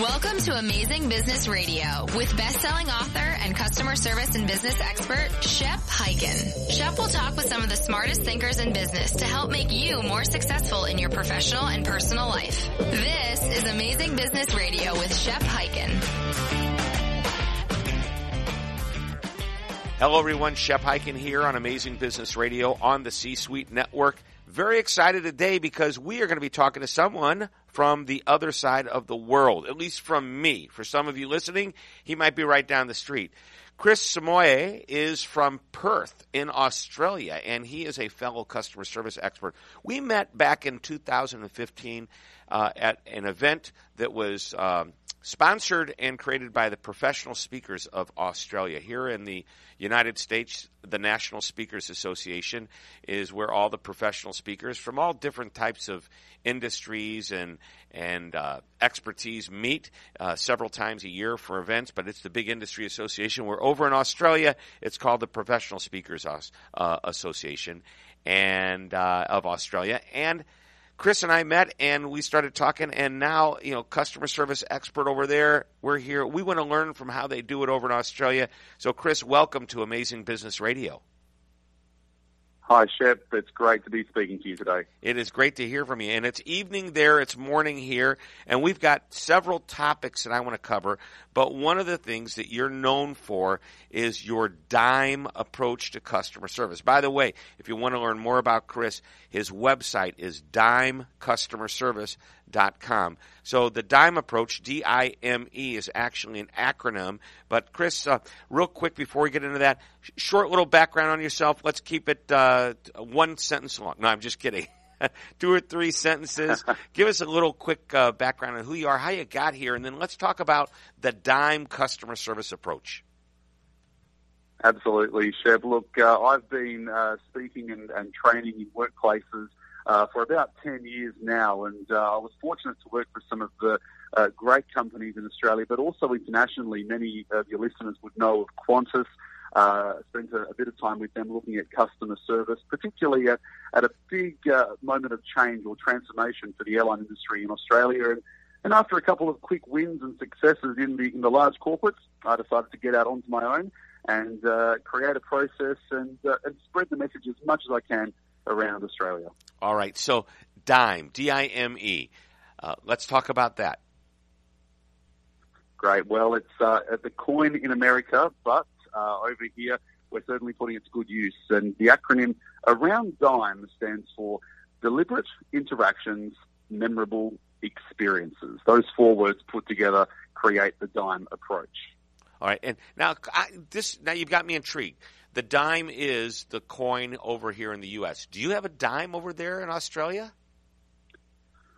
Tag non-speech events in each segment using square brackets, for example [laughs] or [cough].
Welcome to Amazing Business Radio with best-selling author and customer service and business expert Shep Hyken. Shep will talk with some of the smartest thinkers in business to help make you more successful in your professional and personal life. This is Amazing Business Radio with Shep Hyken. Hello everyone, Shep Hyken here on Amazing Business Radio on the C-Suite Network. Very excited today because we are going to be talking to someone from the other side of the world, at least from me. For some of you listening, he might be right down the street. Chris Smoje is from Perth in Australia, and he is a fellow customer service expert. We met back in 2015 uh, at an event that was um, sponsored and created by the Professional Speakers of Australia. Here in the United States, the National Speakers Association is where all the professional speakers from all different types of industries and and uh, expertise meet uh, several times a year for events. But it's the big industry association. We're over in Australia. It's called the Professional Speakers uh, Association and uh, of Australia and Chris and I met and we started talking and now, you know, customer service expert over there. We're here. We want to learn from how they do it over in Australia. So Chris, welcome to Amazing Business Radio. Hi, Shep. It's great to be speaking to you today. It is great to hear from you. And it's evening there, it's morning here, and we've got several topics that I want to cover. But one of the things that you're known for is your dime approach to customer service. By the way, if you want to learn more about Chris, his website is dimecustomerservice.com com. So the DIME approach, D-I-M-E, is actually an acronym. But Chris, uh, real quick before we get into that, short little background on yourself. Let's keep it uh, one sentence long. No, I'm just kidding. [laughs] Two or three sentences. [laughs] Give us a little quick uh, background on who you are, how you got here, and then let's talk about the DIME customer service approach. Absolutely, Shep. Look, uh, I've been uh, speaking and, and training in workplaces uh, for about 10 years now. And uh, I was fortunate to work for some of the uh, great companies in Australia, but also internationally. Many of your listeners would know of Qantas. Uh, spent a, a, bit of time with them looking at customer service, particularly at, at a big uh, moment of change or transformation for the airline industry in Australia. And, and after a couple of quick wins and successes in the in the large corporates, I decided to get out onto my own and uh, create a process and, uh, and spread the message as much as I can around Australia. All right. So DIME, D-I-M-E. Uh, let's talk about that. Great. Well, it's uh, the coin in America, but uh, over here we're certainly putting it to good use. And the acronym around DIME stands for Deliberate Interactions, Memorable Experiences. Those four words put together create the DIME approach. All right, and now I, this now you've got me intrigued. The dime is the coin over here in the U.S. Do you have a dime over there in Australia?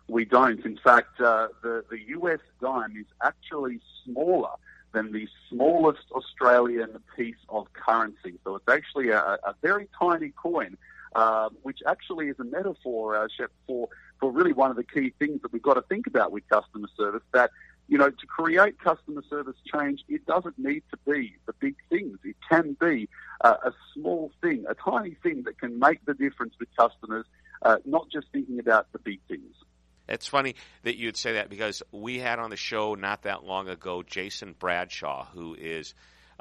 We don't. In fact, uh, the the U.S. dime is actually smaller than the smallest Australian piece of currency. So it's actually a, a very tiny coin, uh, which actually is a metaphor, uh, for for really one of the key things that we've got to think about with customer service. That you know, to create customer service change, it doesn't need to be the big things. It can be uh, a small thing, a tiny thing that can make the difference with customers, uh, not just thinking about the big things. It's funny that you'd say that because we had on the show not that long ago Jason Bradshaw, who is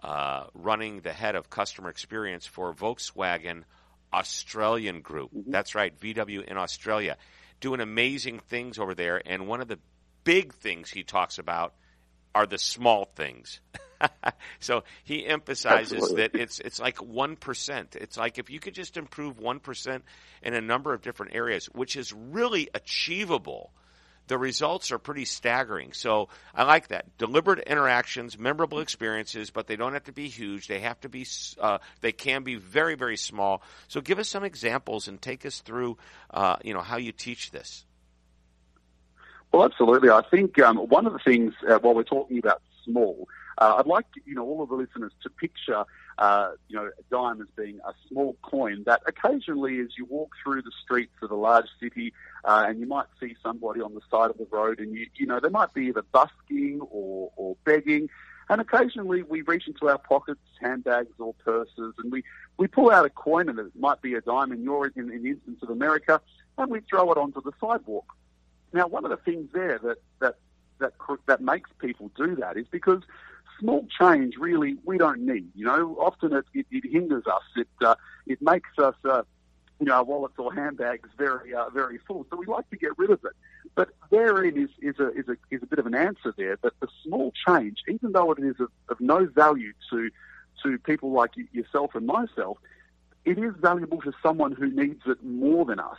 uh, running the head of customer experience for Volkswagen Australian Group. Mm-hmm. That's right, VW in Australia, doing amazing things over there. And one of the big things he talks about are the small things. [laughs] so he emphasizes Absolutely. that it's it's like one percent. It's like if you could just improve one percent in a number of different areas, which is really achievable. The results are pretty staggering. So I like that deliberate interactions, memorable experiences, but they don't have to be huge. They have to be. Uh, they can be very very small. So give us some examples and take us through. Uh, you know how you teach this. Well, absolutely. I think um, one of the things uh, while we're talking about small, uh, I'd like you know all of the listeners to picture uh, you know a dime as being a small coin that occasionally, as you walk through the streets of a large city, uh, and you might see somebody on the side of the road, and you you know they might be either busking or or begging. And occasionally we reach into our pockets, handbags or purses, and we, we pull out a coin, and it might be a dime in your in, in the instance of America, and we throw it onto the sidewalk. Now, one of the things there that that that that makes people do that is because small change really we don't need. You know, often it, it, it hinders us. It uh, it makes us. Uh, you know, our wallets or handbags very, uh, very full. So we like to get rid of it. But therein is, is, a, is, a, is a bit of an answer there. But the small change, even though it is of, of no value to, to people like yourself and myself, it is valuable to someone who needs it more than us,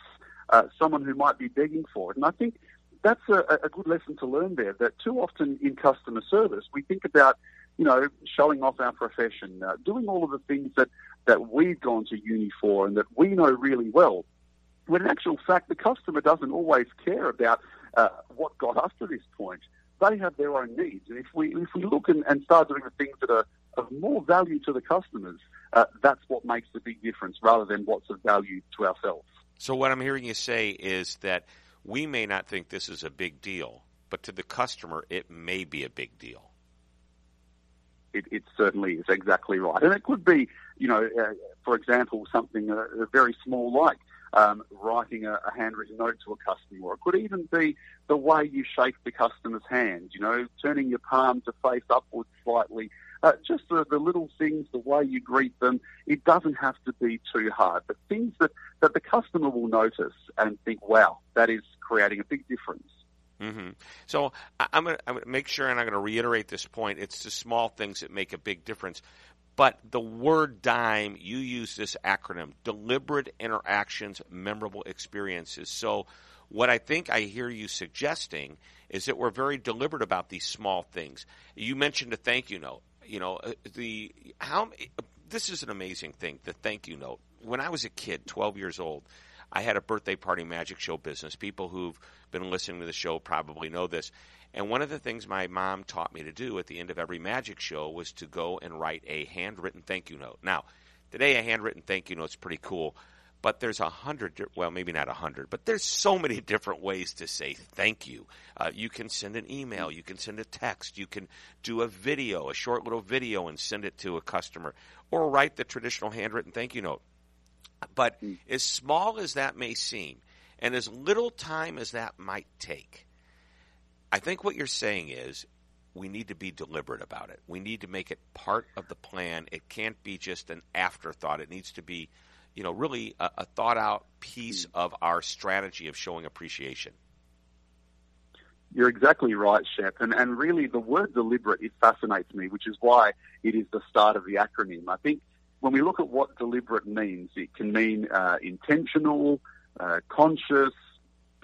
uh, someone who might be begging for it. And I think that's a, a good lesson to learn there. That too often in customer service, we think about, you know, showing off our profession, uh, doing all of the things that, that we've gone to uni for and that we know really well. When in actual fact, the customer doesn't always care about uh, what got us to this point. They have their own needs. And if we, if we look and, and start doing the things that are of more value to the customers, uh, that's what makes the big difference rather than what's of value to ourselves. So what I'm hearing you say is that we may not think this is a big deal, but to the customer, it may be a big deal. It, it certainly is exactly right, and it could be, you know, uh, for example, something uh, very small like um, writing a, a, handwritten note to a customer. Or it could even be the way you shake the customer's hand, you know, turning your palm to face upwards slightly, uh, just the, the little things, the way you greet them, it doesn't have to be too hard. But things that, that the customer will notice and think, wow, that is creating a big difference. Mm-hmm. So I'm going to make sure, and I'm going to reiterate this point. It's the small things that make a big difference. But the word DIME, you use this acronym, deliberate interactions, memorable experiences. So what I think I hear you suggesting is that we're very deliberate about these small things. You mentioned a thank you note you know, uh, the how this is an amazing thing. The thank you note. When I was a kid, 12 years old, I had a birthday party magic show business. People who've been listening to the show probably know this. And one of the things my mom taught me to do at the end of every magic show was to go and write a handwritten thank you note. Now, today a handwritten thank you note is pretty cool but there's a hundred, well, maybe not a hundred, but there's so many [laughs] different ways to say thank you. Uh, you can send an email, you can send a text, you can do a video, a short little video and send it to a customer, or write the traditional handwritten thank you note. But hmm. as small as that may seem, and as little time as that might take, I think what you're saying is we need to be deliberate about it. We need to make it part of the plan. It can't be just an afterthought. It needs to be you know, really a, a thought out piece of our strategy of showing appreciation. You're exactly right, Shep. And, and really, the word deliberate, it fascinates me, which is why it is the start of the acronym. I think when we look at what deliberate means, it can mean uh, intentional, uh, conscious,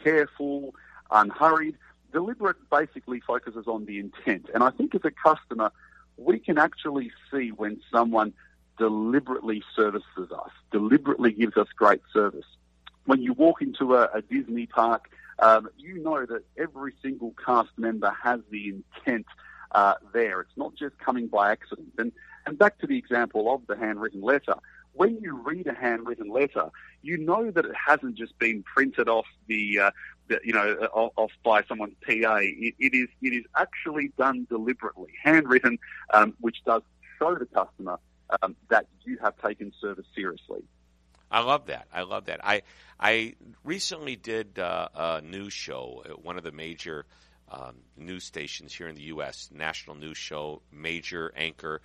careful, unhurried. Deliberate basically focuses on the intent. And I think as a customer, we can actually see when someone deliberately services us, deliberately gives us great service. When you walk into a, a Disney park, um, you know that every single cast member has the intent uh, there. It's not just coming by accident. And, and back to the example of the handwritten letter. When you read a handwritten letter, you know that it hasn't just been printed off the, uh, the you know, off by someone's PA. It, it is it is actually done deliberately, handwritten, um, which does show the customer um, that you have taken service seriously. I love that. I love that. I I recently did uh, a news show at one of the major um, news stations here in the U.S. National news show, major anchor,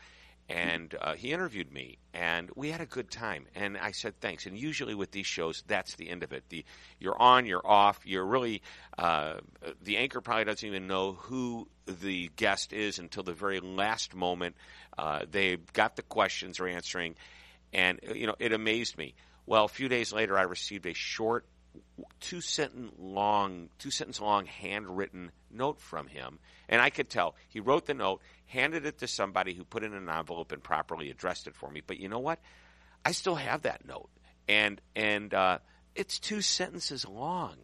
and uh, he interviewed me, and we had a good time. And I said thanks. And usually with these shows, that's the end of it. The you're on, you're off. You're really uh, the anchor probably doesn't even know who the guest is until the very last moment. Uh, they got the questions they're answering, and you know it amazed me. Well, a few days later, I received a short, two sentence long, two sentence long handwritten note from him, and I could tell he wrote the note, handed it to somebody who put it in an envelope and properly addressed it for me. But you know what? I still have that note, and and uh, it's two sentences long,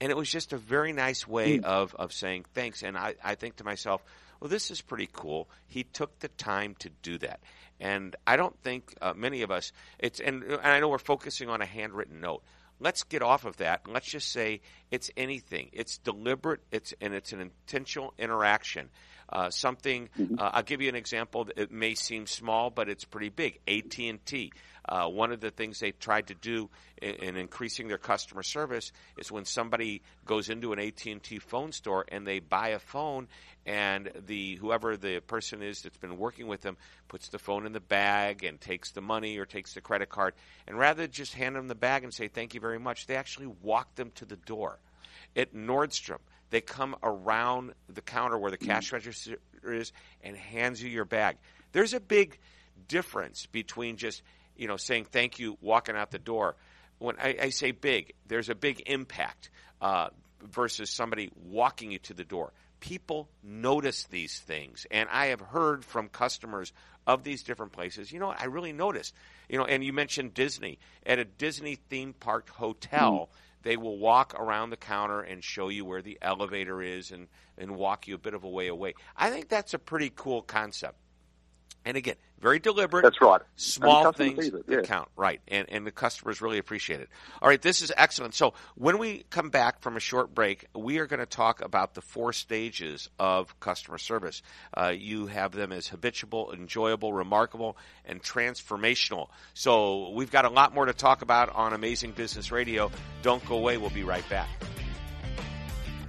and it was just a very nice way mm. of of saying thanks. And I I think to myself well, this is pretty cool. He took the time to do that. And I don't think uh, many of us, it's, and, and I know we're focusing on a handwritten note. Let's get off of that. Let's just say it's anything. It's deliberate. It's and it's an intentional interaction. Uh, something. Mm-hmm. Uh, I'll give you an example. It may seem small, but it's pretty big. AT and T. Uh, one of the things they tried to do in, in, increasing their customer service is when somebody goes into an AT&T phone store and they buy a phone and the whoever the person is that's been working with them puts the phone in the bag and takes the money or takes the credit card. And rather than just hand them the bag and say thank you very much they actually walk them to the door. At Nordstrom they come around the counter where the cash register is and hands you your bag. There's a big difference between just you know saying thank you, walking out the door. When I, I say big, there's a big impact uh, versus somebody walking you to the door. People notice these things, and I have heard from customers of these different places. You know, I really noticed. You know, and you mentioned Disney at a Disney theme park hotel. Mm they will walk around the counter and show you where the elevator is and, and walk you a bit of a way away. I think that's a pretty cool concept. And again, very deliberate. That's right. Small things it, yeah. that count. Right. And, and the customers really appreciate it. All right. This is excellent. So when we come back from a short break, we are going to talk about the four stages of customer service. Uh, you have them as habitual, enjoyable, remarkable, and transformational. So we've got a lot more to talk about on Amazing Business Radio. Don't go away. We'll be right back.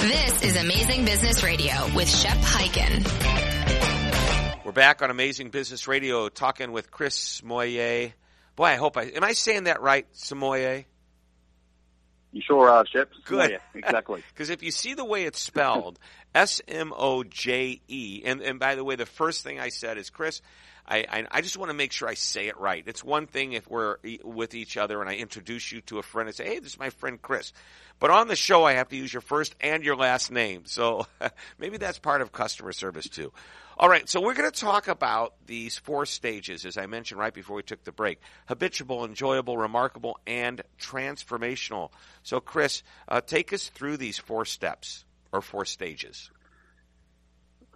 This is Amazing Business Radio with Shep Hyken. We're back on Amazing Business Radio talking with Chris Moyer. Boy, I hope I am I saying that right, Smoje? You sure are, Shep. Good, exactly. [laughs] Because if you see the way it's spelled, S M O J E, and and by the way, the first thing I said is Chris. I, I, I just want to make sure I say it right. It's one thing if we're with each other and I introduce you to a friend and say, "Hey, this is my friend Chris," but on the show I have to use your first and your last name. So [laughs] maybe that's part of customer service too. All right, so we're going to talk about these four stages, as I mentioned right before we took the break: habitual, enjoyable, remarkable, and transformational. So, Chris, uh, take us through these four steps or four stages.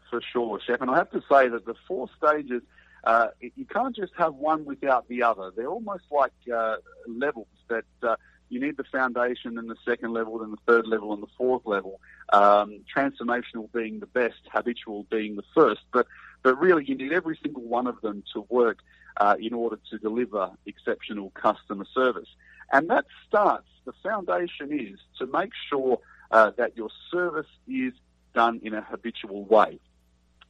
For sure, Shep. And I have to say that the four stages uh, you can't just have one without the other. They're almost like uh, levels that uh, you need the foundation and the second level, then the third level and the fourth level. Um, transformational being the best, habitual being the first. But but really, you need every single one of them to work uh, in order to deliver exceptional customer service. And that starts. The foundation is to make sure uh, that your service is done in a habitual way.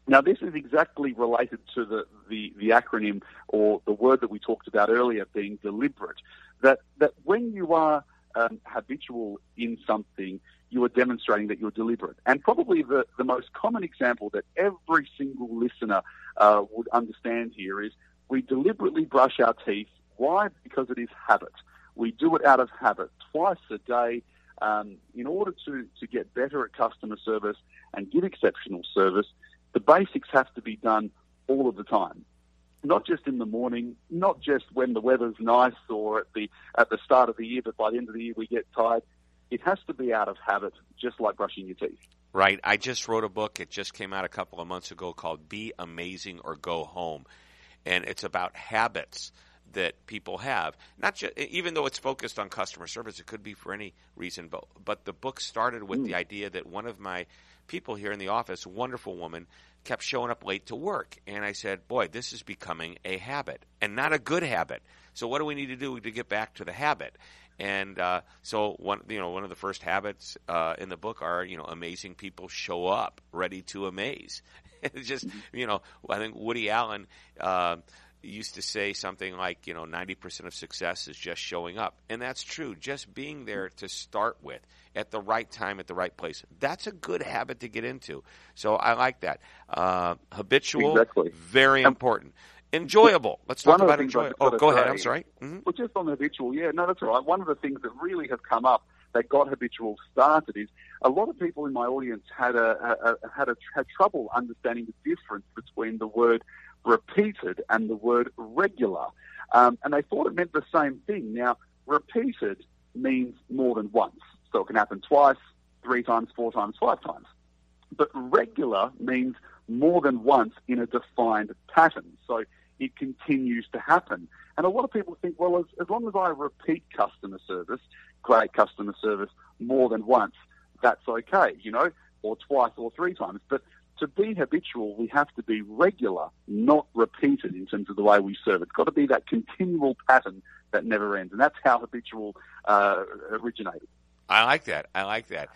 Now, this is exactly related to the, the, the, acronym or the word that we talked about earlier being deliberate. That, that when you are um, habitual in something, you are demonstrating that you're deliberate. And probably the, the most common example that every single listener uh, would understand here is we deliberately brush our teeth. Why? Because it is habit. We do it out of habit twice a day um, in order to, to get better at customer service and give exceptional service the basics have to be done all of the time. Not just in the morning, not just when the weather's nice or at the at the start of the year, but by the end of the year we get tired. It has to be out of habit, just like brushing your teeth. Right. I just wrote a book. It just came out a couple of months ago called "Be Amazing or Go Home," and it's about habits that people have. Not just even though it's focused on customer service, it could be for any reason. But but the book started with mm. the idea that one of my people here in the office, wonderful woman, kept showing up late to work. And I said, boy, this is becoming a habit and not a good habit. So what do we need to do to get back to the habit? And uh, so one, you know, one of the first habits uh, in the book are, you know, amazing people show up ready to amaze. [laughs] it's just, you know, I think Woody Allen. Uh, used to say something like, you know, 90% of success is just showing up. And that's true. Just being there to start with at the right time, at the right place. That's a good habit to get into. So I like that. Uh, habitual, exactly. very important. Enjoyable. Let's talk about enjoyable. Oh, go ahead. I'm sorry. Mm-hmm. Well, just on habitual, yeah, no, that's all right. One of the things that really have come up that got habitual started is a lot of people in my audience had a, a, a had a, had trouble understanding the difference between the word repeated and the word regular. Um, and they thought it meant the same thing. Now, repeated means more than once. So it can happen twice, three times, four times, five times. But regular means more than once in a defined pattern. So it continues to happen. And a lot of people think, well, as, as long as I repeat customer service, great customer service more than once, that's okay, you know, or twice or three times. But to be habitual, we have to be regular, not repeated in terms of the way we serve. It's got to be that continual pattern that never ends. And that's how habitual uh, originated. I like that. I like that.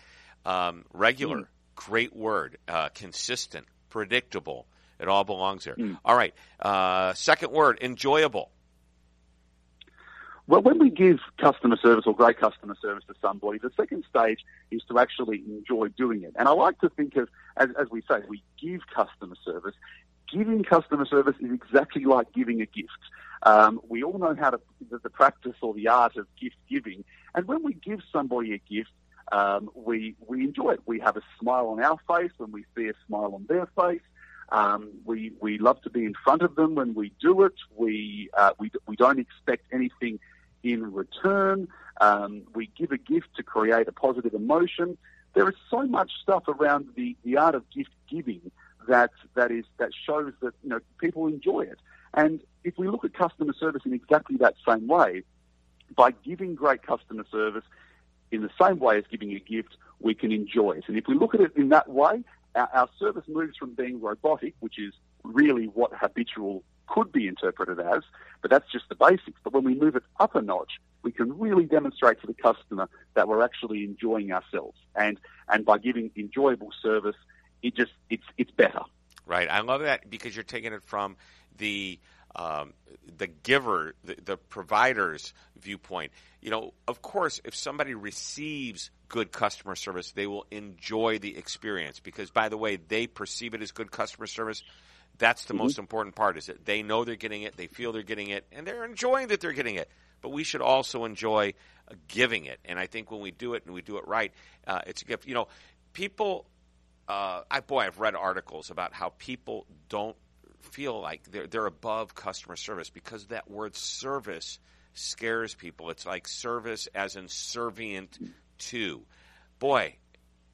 Um, regular, mm. great word. Uh, consistent, predictable. It all belongs there. Mm. All right. Uh, second word, enjoyable. Well, when we give customer service or great customer service to somebody, the second stage is to actually enjoy doing it. And I like to think of, as, as we say, we give customer service. Giving customer service is exactly like giving a gift. Um, we all know how to the, the, practice or the art of gift giving, and when we give somebody a gift, um, we we enjoy it. We have a smile on our face when we see a smile on their face. Um, we we love to be in front of them when we do it. We uh, we we don't expect anything in return. Um, we give a gift to create a positive emotion. There is so much stuff around the, the art of gift giving that that is that shows that you know people enjoy it. And if we look at customer service in exactly that same way, by giving great customer service in the same way as giving a gift, we can enjoy it. And if we look at it in that way, our, our service moves from being robotic, which is really what habitual could be interpreted as, but that's just the basics. But when we move it up a notch, we can really demonstrate to the customer that we're actually enjoying ourselves. And, and by giving enjoyable service, it just, it's, it's better. Right. I love that because you're taking it from the, um, the giver, the, the provider's viewpoint. You know, of course, if somebody receives good customer service, they will enjoy the experience because, by the way, they perceive it as good customer service that's the mm-hmm. most important part is that they know they're getting it, they feel they're getting it, and they're enjoying that they're getting it. But we should also enjoy uh, giving it. And I think when we do it and we do it right, uh, it's a gift. You know, people, uh, I, boy, I've read articles about how people don't feel like they're, they're above customer service because that word service scares people. It's like service as in servient to. Boy,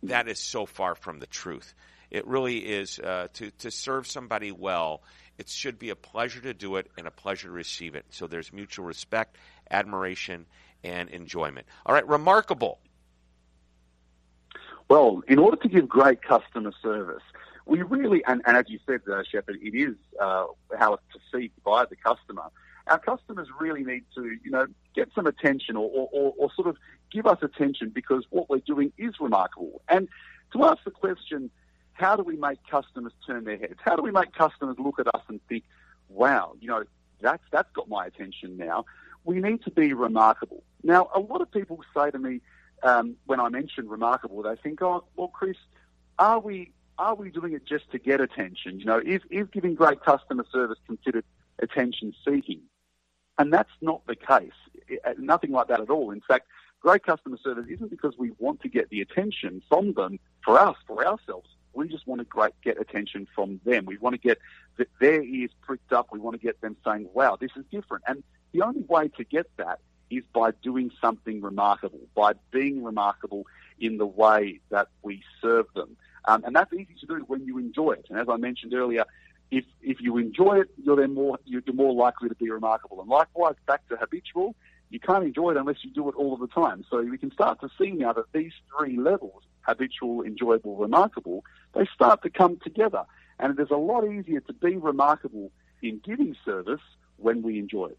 that is so far from the truth. It really is uh, to to serve somebody well. It should be a pleasure to do it and a pleasure to receive it. So there's mutual respect, admiration, and enjoyment. All right, remarkable. Well, in order to give great customer service, we really, and, and as you said, uh, Shepard, it is uh, how it's perceived by the customer. Our customers really need to, you know, get some attention or, or, or sort of give us attention because what we're doing is remarkable. And to ask the question, how do we make customers turn their heads? How do we make customers look at us and think, wow, you know, that's, that's got my attention now. We need to be remarkable. Now, a lot of people say to me, um, when I mention remarkable, they think, oh, well, Chris, are we, are we doing it just to get attention? You know, is, is giving great customer service considered attention seeking? And that's not the case. Nothing like that at all. In fact, great customer service isn't because we want to get the attention from them for us, for ourselves. We just want to get attention from them. We want to get their ears pricked up. We want to get them saying, wow, this is different. And the only way to get that is by doing something remarkable, by being remarkable in the way that we serve them. Um, and that's easy to do when you enjoy it. And as I mentioned earlier, if, if you enjoy it, you're then more, you're more likely to be remarkable. And likewise, back to habitual, you can't enjoy it unless you do it all of the time. So we can start to see now that these three levels, habitual, enjoyable, remarkable, they start to come together. And it is a lot easier to be remarkable in giving service when we enjoy it.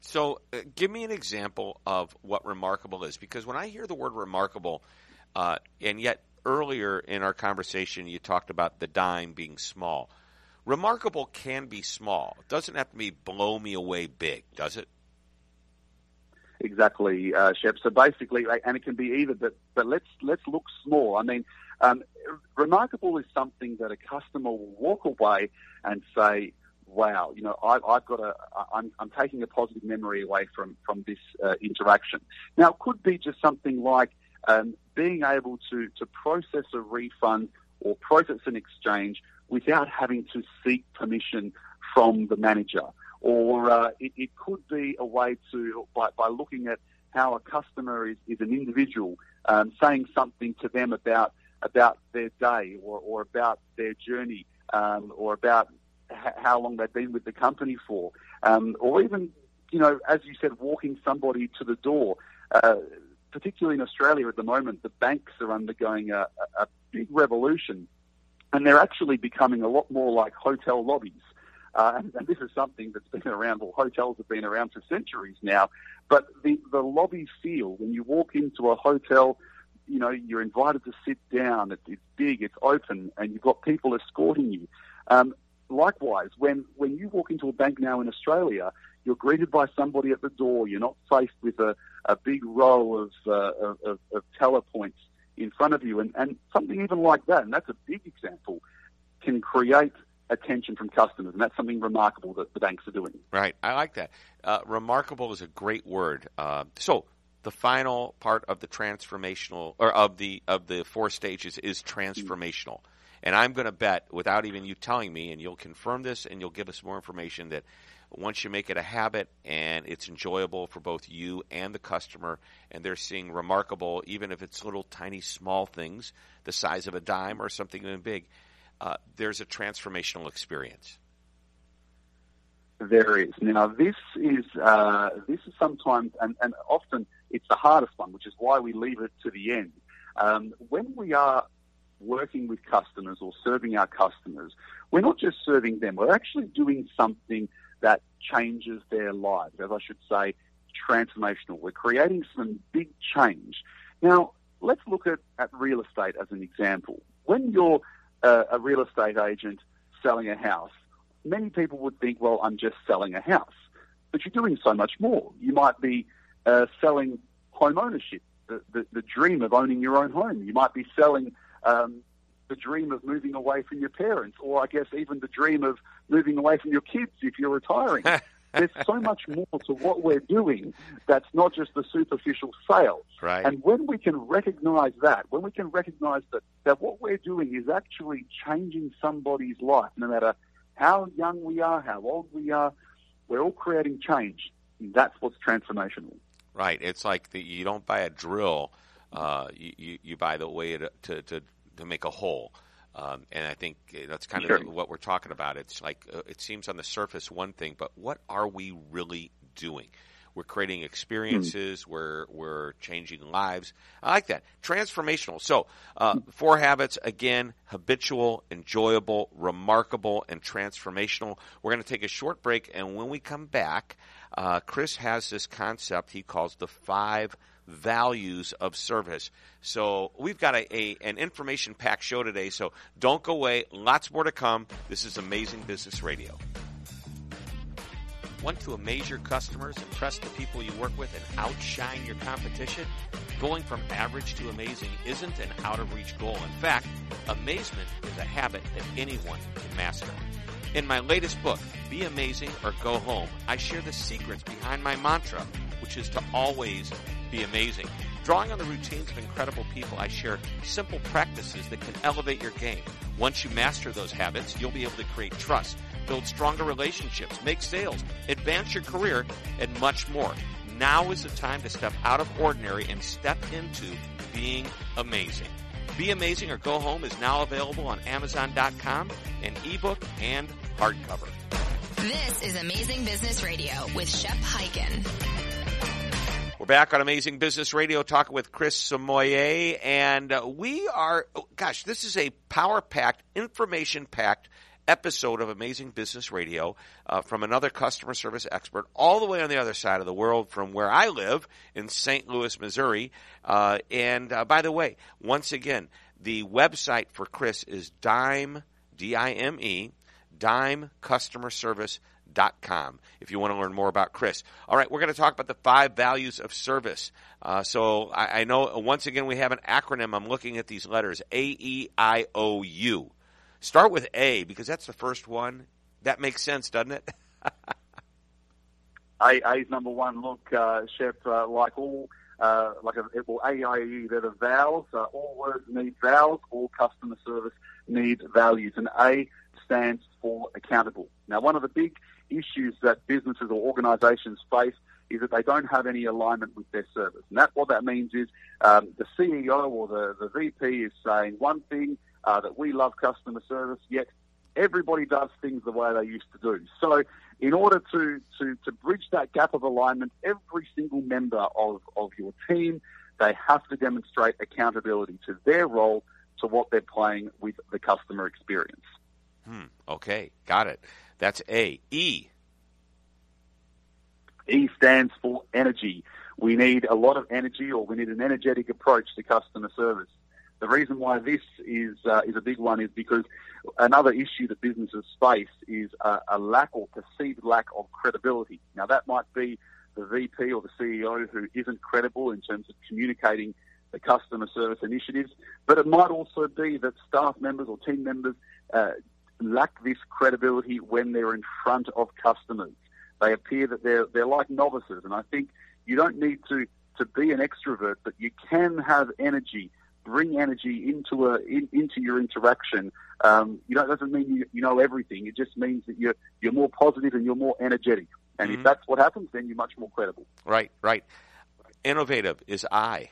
So, uh, give me an example of what remarkable is, because when I hear the word remarkable, uh, and yet earlier in our conversation you talked about the dime being small. Remarkable can be small. It doesn't have to be blow me away big, does it? Exactly, uh, Shep. So basically, and it can be either, but but let's let's look small. I mean, um, remarkable is something that a customer will walk away and say, "Wow, you know, I, I've got a, I'm, I'm taking a positive memory away from from this uh, interaction." Now, it could be just something like um, being able to to process a refund or process an exchange without having to seek permission from the manager or uh, it, it, could be a way to, by, by looking at how a customer is, is an individual, um, saying something to them about about their day or, or about their journey um, or about h- how long they've been with the company for, um, or even, you know, as you said, walking somebody to the door. Uh, particularly in Australia at the moment, the banks are undergoing a, a big revolution, and they're actually becoming a lot more like hotel lobbies. Uh, and, and, this is something that's been around, well, hotels have been around for centuries now. But the, the lobby feel, when you walk into a hotel, you know, you're invited to sit down, it, it's big, it's open, and you've got people escorting you. Um, likewise, when, when you walk into a bank now in Australia, you're greeted by somebody at the door. You're not faced with a, a big row of, uh, of, of teller points in front of you. And, and something even like that, and that's a big example, can create attention from customers, and that's something remarkable that the banks are doing. Right, I like that. Uh, remarkable is a great word. Uh, so, the final part of the transformational or of the of the four stages is transformational. And I'm going to bet, without even you telling me, and you'll confirm this, and you'll give us more information that once you make it a habit and it's enjoyable for both you and the customer, and they're seeing remarkable, even if it's little tiny small things, the size of a dime or something even big, uh, there's a transformational experience. There is. Now, this is uh, this is sometimes, and, and often it's the hardest one, which is why we leave it to the end. Um, when we are working with customers or serving our customers, we're not just serving them, we're actually doing something that changes their lives, as I should say, transformational. We're creating some big change. Now, let's look at, at real estate as an example. When you're uh, a real estate agent selling a house, many people would think, well, I'm just selling a house. But you're doing so much more. You might be uh, selling home ownership, the, the, the, dream of owning your own home. You might be selling um, the dream of moving away from your parents, or I guess even the dream of moving away from your kids if you're retiring. [laughs] There's so much more to what we're doing that's not just the superficial sales. Right. And when we can recognize that, when we can recognize that, that what we're doing is actually changing somebody's life, no matter how young we are, how old we are, we're all creating change. That's what's transformational. Right. It's like the, you don't buy a drill, uh, you, you, you buy the way to, to, to to make a hole. Um, and I think that's kind sure. of what we're talking about. It's like uh, it seems on the surface one thing, but what are we really doing? We're creating experiences. Mm. We're we're changing lives. I like that transformational. So uh, four habits again: habitual, enjoyable, remarkable, and transformational. We're going to take a short break, and when we come back, uh, Chris has this concept he calls the five values of service. So we've got a, a an information packed show today. So don't go away. Lots more to come. This is Amazing Business Radio. Want to amaze your customers, impress the people you work with, and outshine your competition? Going from average to amazing isn't an out of reach goal. In fact, amazement is a habit that anyone can master. In my latest book, Be Amazing or Go Home, I share the secrets behind my mantra, which is to always be amazing. Drawing on the routines of incredible people, I share simple practices that can elevate your game. Once you master those habits, you'll be able to create trust, build stronger relationships, make sales, advance your career, and much more. Now is the time to step out of ordinary and step into being amazing. Be Amazing or Go Home is now available on Amazon.com, in ebook and hardcover. This is Amazing Business Radio with Shep Hyken. Back on Amazing Business Radio talking with Chris Smoje, and uh, we are, oh, gosh, this is a power packed, information packed episode of Amazing Business Radio uh, from another customer service expert all the way on the other side of the world from where I live in St. Louis, Missouri. Uh, and uh, by the way, once again, the website for Chris is Dime, D-I-M-E, Dime Customer Service com if you want to learn more about Chris. All right, we're going to talk about the five values of service. Uh, so I, I, know once again we have an acronym. I'm looking at these letters A E I O U. Start with A because that's the first one. That makes sense, doesn't it? [laughs] A is number one. Look, uh, Shep, uh, like all. Uh, like a, well, AIE, they're the vowels. All words need vowels. All customer service needs values. And A stands for accountable. Now, one of the big issues that businesses or organizations face is that they don't have any alignment with their service. And that what that means is um, the CEO or the, the VP is saying one thing, uh, that we love customer service, yet everybody does things the way they used to do. So in order to, to, to bridge that gap of alignment, every single member of, of your team, they have to demonstrate accountability to their role to what they're playing with the customer experience. Hmm. Okay, got it. That's A. E. E stands for energy. We need a lot of energy, or we need an energetic approach to customer service. The reason why this is uh, is a big one is because another issue that businesses face is a, a lack or perceived lack of credibility. Now that might be the VP or the CEO who isn't credible in terms of communicating the customer service initiatives, but it might also be that staff members or team members uh, lack this credibility when they're in front of customers. They appear that they're they're like novices, and I think you don't need to to be an extrovert, but you can have energy, bring energy into a in, into your interaction. Um, you know, it doesn't mean you, you know everything. It just means that you're you're more positive and you're more energetic. And mm-hmm. if that's what happens, then you're much more credible. Right, right. Innovative is I.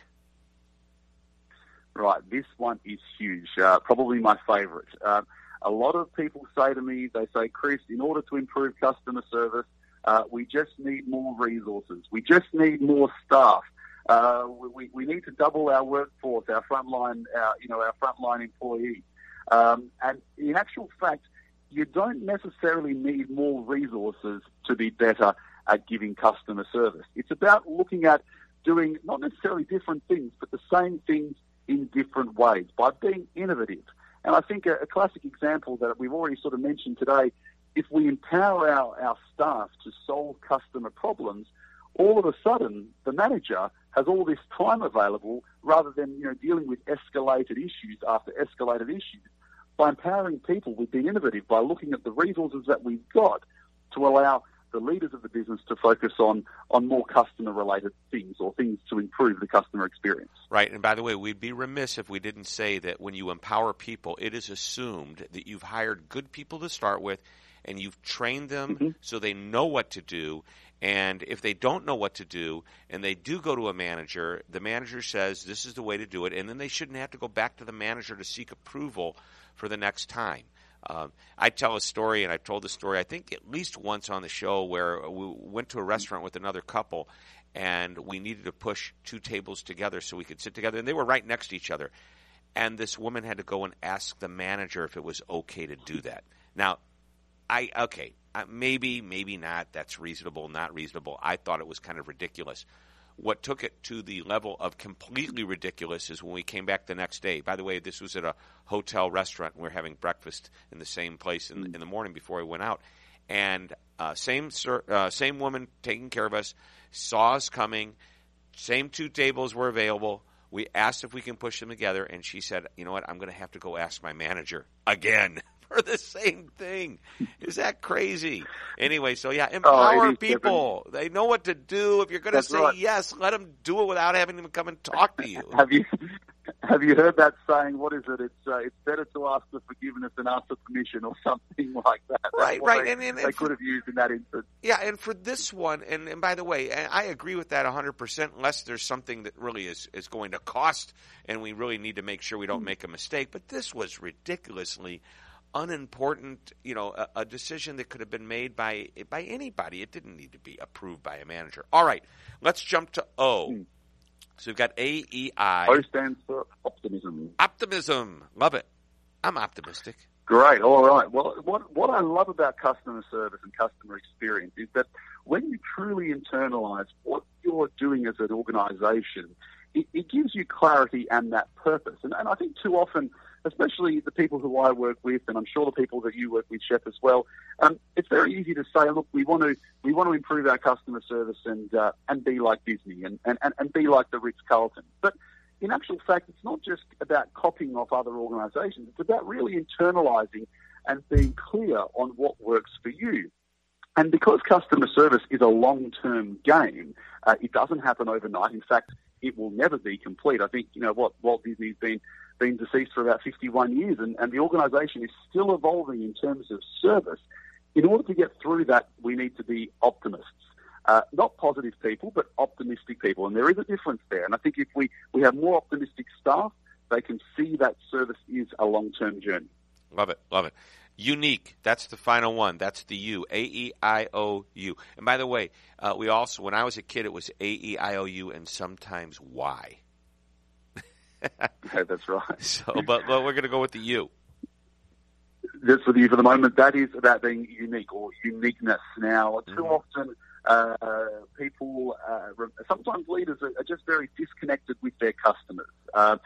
Right, this one is huge. Uh, probably my favourite. Uh, a lot of people say to me, they say, Chris, in order to improve customer service, uh, we just need more resources. We just need more staff. Uh, we, we need to double our workforce, our frontline, our, you know, our frontline employees. Um, and in actual fact, you don't necessarily need more resources to be better at giving customer service. It's about looking at doing not necessarily different things, but the same things in different ways by being innovative. And I think a, a classic example that we've already sort of mentioned today, if we empower our, our staff to solve customer problems, all of a sudden the manager has all this time available rather than you know dealing with escalated issues after escalated issues. By empowering people, we've been innovative by looking at the resources that we've got to allow the leaders of the business to focus on on more customer related things or things to improve the customer experience. Right. And by the way, we'd be remiss if we didn't say that when you empower people, it is assumed that you've hired good people to start with and you've trained them mm-hmm. so they know what to do. And if they don't know what to do and they do go to a manager, the manager says this is the way to do it, and then they shouldn't have to go back to the manager to seek approval for the next time. Um, I tell a story, and I've told the story I think at least once on the show where we went to a restaurant with another couple, and we needed to push two tables together so we could sit together, and they were right next to each other. And this woman had to go and ask the manager if it was okay to do that. Now, I okay, uh, maybe, maybe not. That's reasonable, not reasonable. I thought it was kind of ridiculous. What took it to the level of completely ridiculous is when we came back the next day. By the way, this was at a hotel restaurant. We were having breakfast in the same place in, in the morning before we went out, and uh, same uh, same woman taking care of us saw us coming. Same two tables were available. We asked if we can push them together, and she said, "You know what? I'm going to have to go ask my manager again." [laughs] for the same thing. Is that crazy? Anyway, so yeah, oh, empower oh, people. Different. They know what to do. If you're going to say right. yes, let them do it without having them come and talk to you. have you have you heard that saying? What is it? It's uh, it's better to ask for forgiveness than ask for permission, or [laughs] something like that. That's right, right. They, and, and, they and could have used in that instance. Yeah, and for this one, and, and by the way, I agree with that 100. percent Unless there's something that really is is going to cost, and we really need to make sure we don't mm. make a mistake. But this was ridiculously unimportant, you know, a, a, decision that could have been made by by anybody. It didn't need to be approved by a manager. All right, let's jump to O. Hmm. So we've got A E I. O stands for optimism. Optimism, love it. I'm optimistic. Great. All right. Well, what what I love about customer service and customer experience is that when you truly internalize what you're doing as an organisation, it, it gives you clarity and that purpose. And, and I think too often especially the people who I work with, and I'm sure the people that you work with, Shep, as well. Um, it's very easy to say, look, we want to we want to improve our customer service and uh, and be like Disney and, and, and be like the Ritz Carlton. But in actual fact, it's not just about copying off other organisations. It's about really internalising and being clear on what works for you. And because customer service is a long-term game, uh, it doesn't happen overnight. In fact, it will never be complete. I think you know what Walt Disney's been been deceased for about 51 years, and, and the organisation is still evolving in terms of service. In order to get through that, we need to be optimists. Uh, not positive people, but optimistic people. And there is a difference there. And I think if we, we have more optimistic staff, they can see that service is a long term journey. Love it. Love it. Unique. That's the final one. That's the U. A E I O U. And by the way, uh, we also, when I was a kid, it was A E I O U and sometimes Y. yeah, that's right. [laughs] So, but, but we're going to go with the U. Just for you for the moment, that is about being unique or uniqueness. Now, too mm-hmm. often, uh, people, uh, sometimes leaders are, are, just very disconnected with their customers. Uh,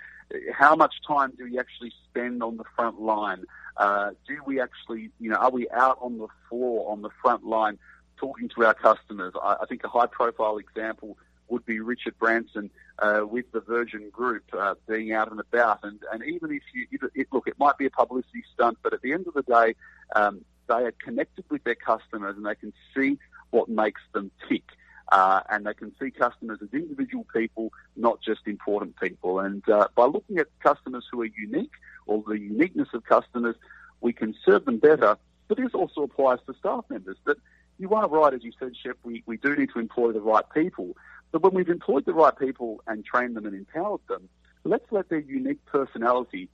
how much time do we actually spend on the front line? Uh, do we actually, you know, are we out on the floor, on the front line, talking to our customers? I, I think a high profile example would be Richard Branson uh, with the Virgin Group uh, being out and about. And, and even if you, if it, look, it might be a publicity stunt, but at the end of the day, um, they are connected with their customers and they can see what makes them tick. Uh, and they can see customers as individual people, not just important people. And uh, by looking at customers who are unique, or the uniqueness of customers, we can serve them better. But this also applies to staff members. That you are right, as you said, Shep, we, we do need to employ the right people. But when we've employed the right people and trained them and empowered them, let's let their unique personality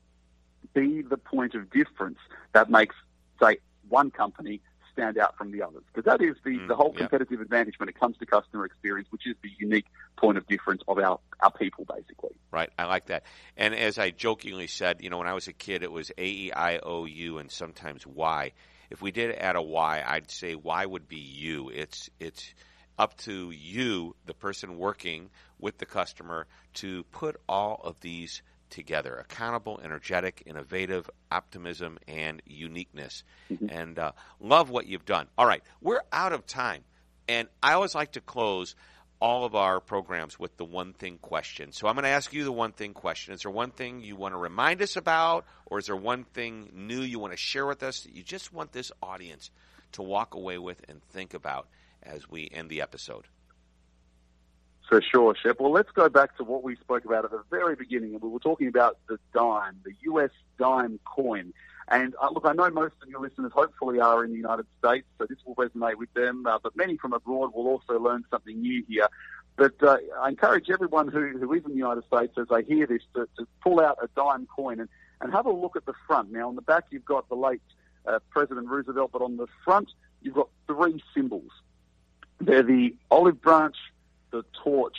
be the point of difference that makes, say, one company stand out from the others. Because that is the, mm, the whole competitive advantage when it comes to customer experience, which is the unique point of difference of our, our people, basically. Right. I like that. And as I jokingly said, you know, when I was a kid, it was A E I O U and sometimes Y. If we did add a Y, I'd say Y would be you. It's, it's, up to you, the person working with the customer, to put all of these together accountable, energetic, innovative, optimism, and uniqueness. Mm-hmm. And uh, love what you've done. All right, we're out of time. And I always like to close all of our programs with the one thing question. So I'm going to ask you the one thing question. Is there one thing you want to remind us about, or is there one thing new you want to share with us that you just want this audience to walk away with and think about as we end the episode? For sure, Shep. Well, let's go back to what we spoke about at the very beginning, and we were talking about the dime, the US dime coin. And uh, look, I know most of your listeners hopefully are in the United States, so this will resonate with them. Uh, but many from abroad will also learn something new here. But uh, I encourage everyone who, who is in the United States, as they hear this, to, to pull out a dime coin and, and have a look at the front. Now, on the back, you've got the late uh, President Roosevelt, but on the front, you've got three symbols. They're the olive branch, the torch,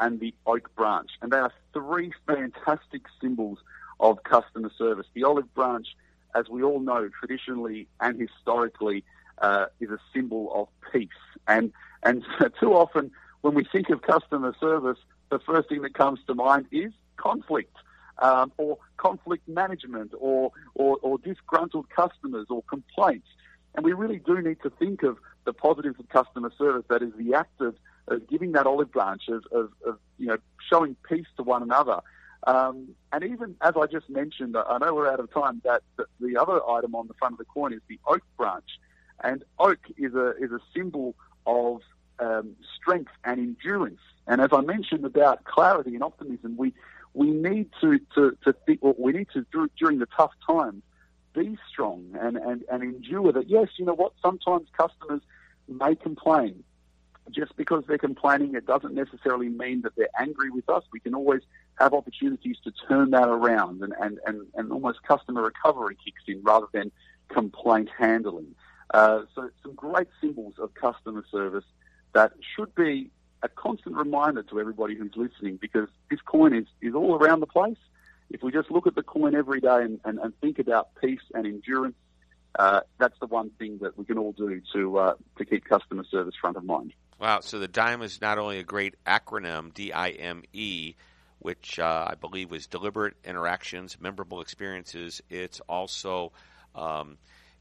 and the oak branch. And they are three fantastic symbols of customer service. The olive branch, as we all know, traditionally and historically, uh, is a symbol of peace. And and [laughs] too often, when we think of customer service, the first thing that comes to mind is conflict. Um, or conflict management, or, or, or disgruntled customers, or complaints. And we really do need to think of the positives of customer service, that is the act of of giving that olive branch, of, of, of you know, showing peace to one another. Um, and even as I just mentioned, I know we're out of time. That, the other item on the front of the coin is the oak branch, and oak is a is a symbol of um, strength and endurance. And as I mentioned about clarity and optimism, we we need to to, to think, we need to during the tough times be strong and, and, and endure that. Yes, you know what? Sometimes customers may complain, just because they're complaining, it doesn't necessarily mean that they're angry with us. We can always have opportunities to turn that around and, and, and, and almost customer recovery kicks in rather than complaint handling. Uh, so some great symbols of customer service that should be a constant reminder to everybody who's listening because this coin is, is all around the place. If we just look at the coin every day and, and, and think about peace and endurance, uh, that's the one thing that we can all do to uh, to keep customer service front of mind. Wow. So the DIME is not only a great acronym, D I M E, which uh, I believe was deliberate interactions, memorable experiences. It's also, um,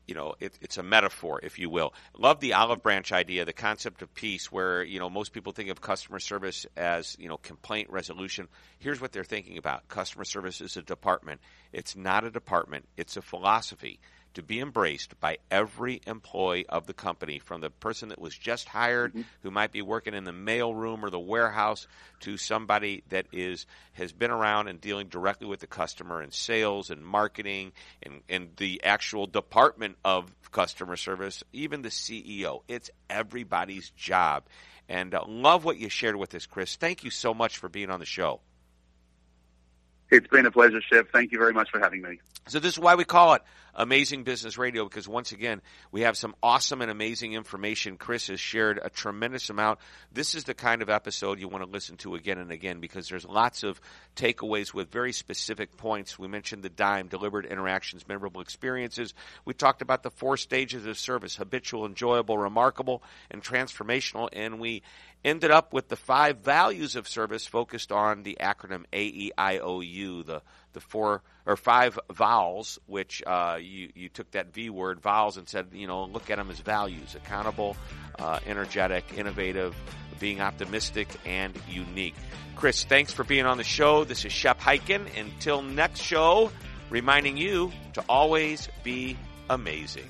you know, it, it's a metaphor, if you will. Love the olive branch idea, the concept of peace, where you know most people think of customer service as you know complaint resolution. Here's what they're thinking about: customer service is a department. It's not a department. It's a philosophy to be embraced by every employee of the company, from the person that was just hired, mm-hmm. who might be working in the mail room or the warehouse, to somebody that is has been around and dealing directly with the customer in sales and marketing and, and the actual department of customer service, even the CEO. It's everybody's job. And uh, love what you shared with us, Chris. Thank you so much for being on the show. It's been a pleasure, Shep. Thank you very much for having me. So this is why we call it Amazing Business Radio because once again, we have some awesome and amazing information. Chris has shared a tremendous amount. This is the kind of episode you want to listen to again and again because there's lots of takeaways with very specific points. We mentioned the dime, deliberate interactions, memorable experiences. We talked about the four stages of service, habitual, enjoyable, remarkable, and transformational. And we ended up with the five values of service focused on the acronym AEIOU, the the four or five vowels, which uh, you you took that V word vowels and said, you know, look at them as values: accountable, uh, energetic, innovative, being optimistic, and unique. Chris, thanks for being on the show. This is Shep Hyken. Until next show, reminding you to always be amazing.